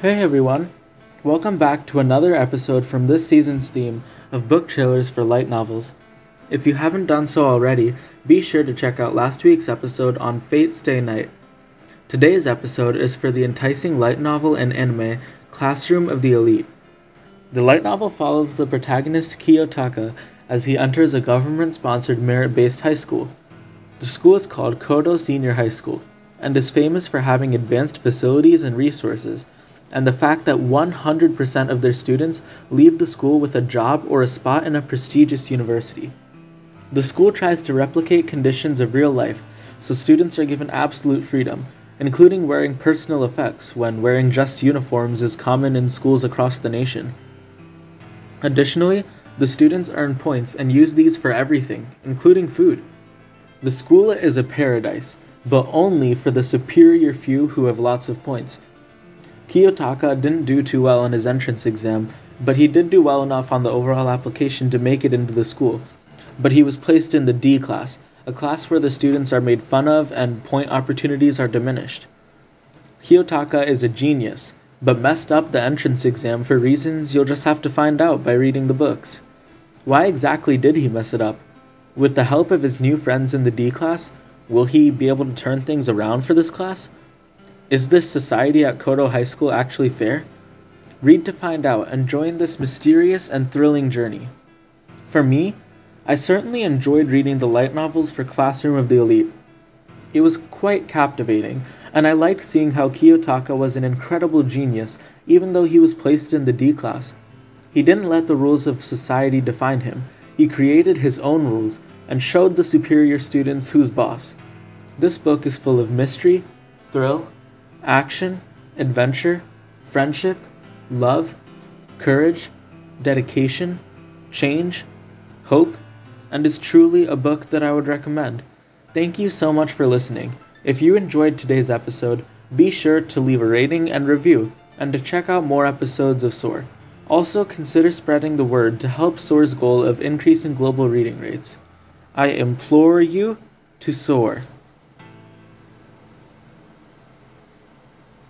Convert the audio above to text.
Hey everyone! Welcome back to another episode from this season's theme of book trailers for light novels. If you haven't done so already, be sure to check out last week's episode on Fate Stay Night. Today's episode is for the enticing light novel and anime Classroom of the Elite. The light novel follows the protagonist Kiyotaka as he enters a government sponsored merit based high school. The school is called Kodo Senior High School and is famous for having advanced facilities and resources, and the fact that 100% of their students leave the school with a job or a spot in a prestigious university. The school tries to replicate conditions of real life, so students are given absolute freedom, including wearing personal effects when wearing just uniforms is common in schools across the nation. Additionally, the students earn points and use these for everything, including food. The school is a paradise, but only for the superior few who have lots of points. Kiyotaka didn't do too well on his entrance exam, but he did do well enough on the overall application to make it into the school. But he was placed in the D class, a class where the students are made fun of and point opportunities are diminished. Kiyotaka is a genius, but messed up the entrance exam for reasons you'll just have to find out by reading the books. Why exactly did he mess it up? With the help of his new friends in the D class, will he be able to turn things around for this class? Is this society at Kodo High School actually fair? Read to find out and join this mysterious and thrilling journey. For me, I certainly enjoyed reading the light novels for Classroom of the Elite. It was quite captivating, and I liked seeing how Kiyotaka was an incredible genius even though he was placed in the D class. He didn't let the rules of society define him, he created his own rules and showed the superior students who's boss. This book is full of mystery, thrill, action, adventure, friendship, love, courage, dedication, change, hope, and is truly a book that I would recommend. Thank you so much for listening. If you enjoyed today's episode, be sure to leave a rating and review, and to check out more episodes of SOAR. Also, consider spreading the word to help SOAR's goal of increasing global reading rates. I implore you to soar.